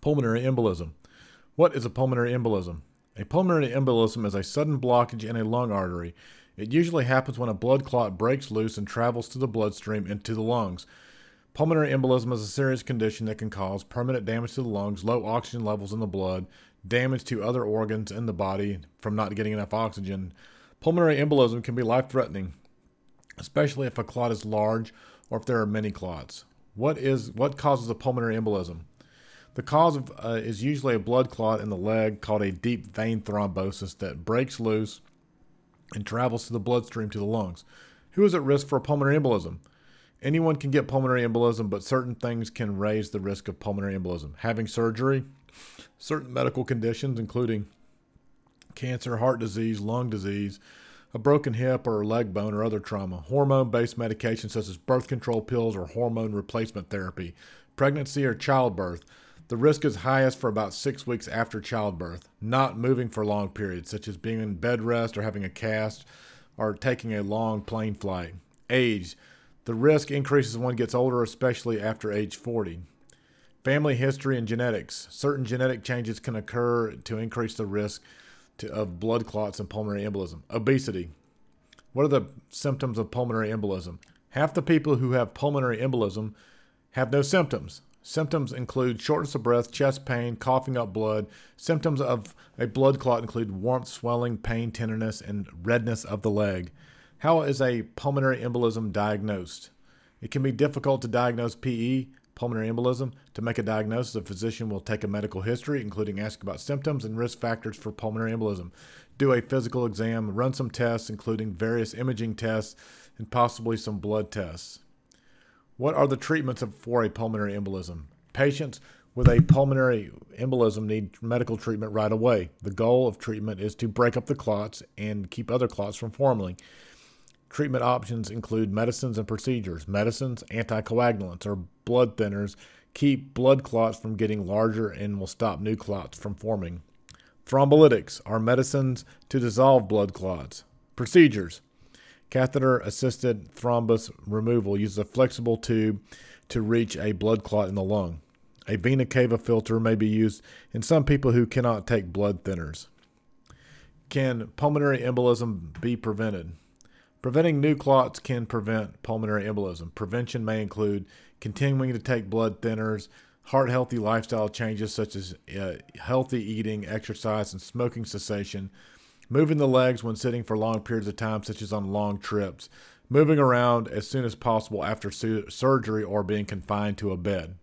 Pulmonary embolism. What is a pulmonary embolism? A pulmonary embolism is a sudden blockage in a lung artery. It usually happens when a blood clot breaks loose and travels through the bloodstream into the lungs. Pulmonary embolism is a serious condition that can cause permanent damage to the lungs, low oxygen levels in the blood, damage to other organs in the body from not getting enough oxygen. Pulmonary embolism can be life threatening, especially if a clot is large or if there are many clots. What is what causes a pulmonary embolism? The cause of, uh, is usually a blood clot in the leg called a deep vein thrombosis that breaks loose and travels through the bloodstream to the lungs. Who is at risk for pulmonary embolism? Anyone can get pulmonary embolism, but certain things can raise the risk of pulmonary embolism. Having surgery, certain medical conditions, including cancer, heart disease, lung disease, a broken hip or leg bone or other trauma, hormone based medications such as birth control pills or hormone replacement therapy, pregnancy or childbirth, the risk is highest for about six weeks after childbirth, not moving for long periods, such as being in bed rest or having a cast or taking a long plane flight. Age. The risk increases when one gets older, especially after age 40. Family history and genetics. Certain genetic changes can occur to increase the risk to, of blood clots and pulmonary embolism. Obesity. What are the symptoms of pulmonary embolism? Half the people who have pulmonary embolism have no symptoms. Symptoms include shortness of breath, chest pain, coughing up blood. Symptoms of a blood clot include warmth, swelling, pain, tenderness, and redness of the leg. How is a pulmonary embolism diagnosed? It can be difficult to diagnose PE, pulmonary embolism. To make a diagnosis, a physician will take a medical history, including asking about symptoms and risk factors for pulmonary embolism, do a physical exam, run some tests, including various imaging tests, and possibly some blood tests. What are the treatments for a pulmonary embolism? Patients with a pulmonary embolism need medical treatment right away. The goal of treatment is to break up the clots and keep other clots from forming. Treatment options include medicines and procedures. Medicines, anticoagulants, or blood thinners keep blood clots from getting larger and will stop new clots from forming. Thrombolytics are medicines to dissolve blood clots. Procedures Catheter assisted thrombus removal uses a flexible tube to reach a blood clot in the lung. A vena cava filter may be used in some people who cannot take blood thinners. Can pulmonary embolism be prevented? Preventing new clots can prevent pulmonary embolism. Prevention may include continuing to take blood thinners, heart healthy lifestyle changes such as uh, healthy eating, exercise, and smoking cessation moving the legs when sitting for long periods of time, such as on long trips, moving around as soon as possible after su- surgery or being confined to a bed.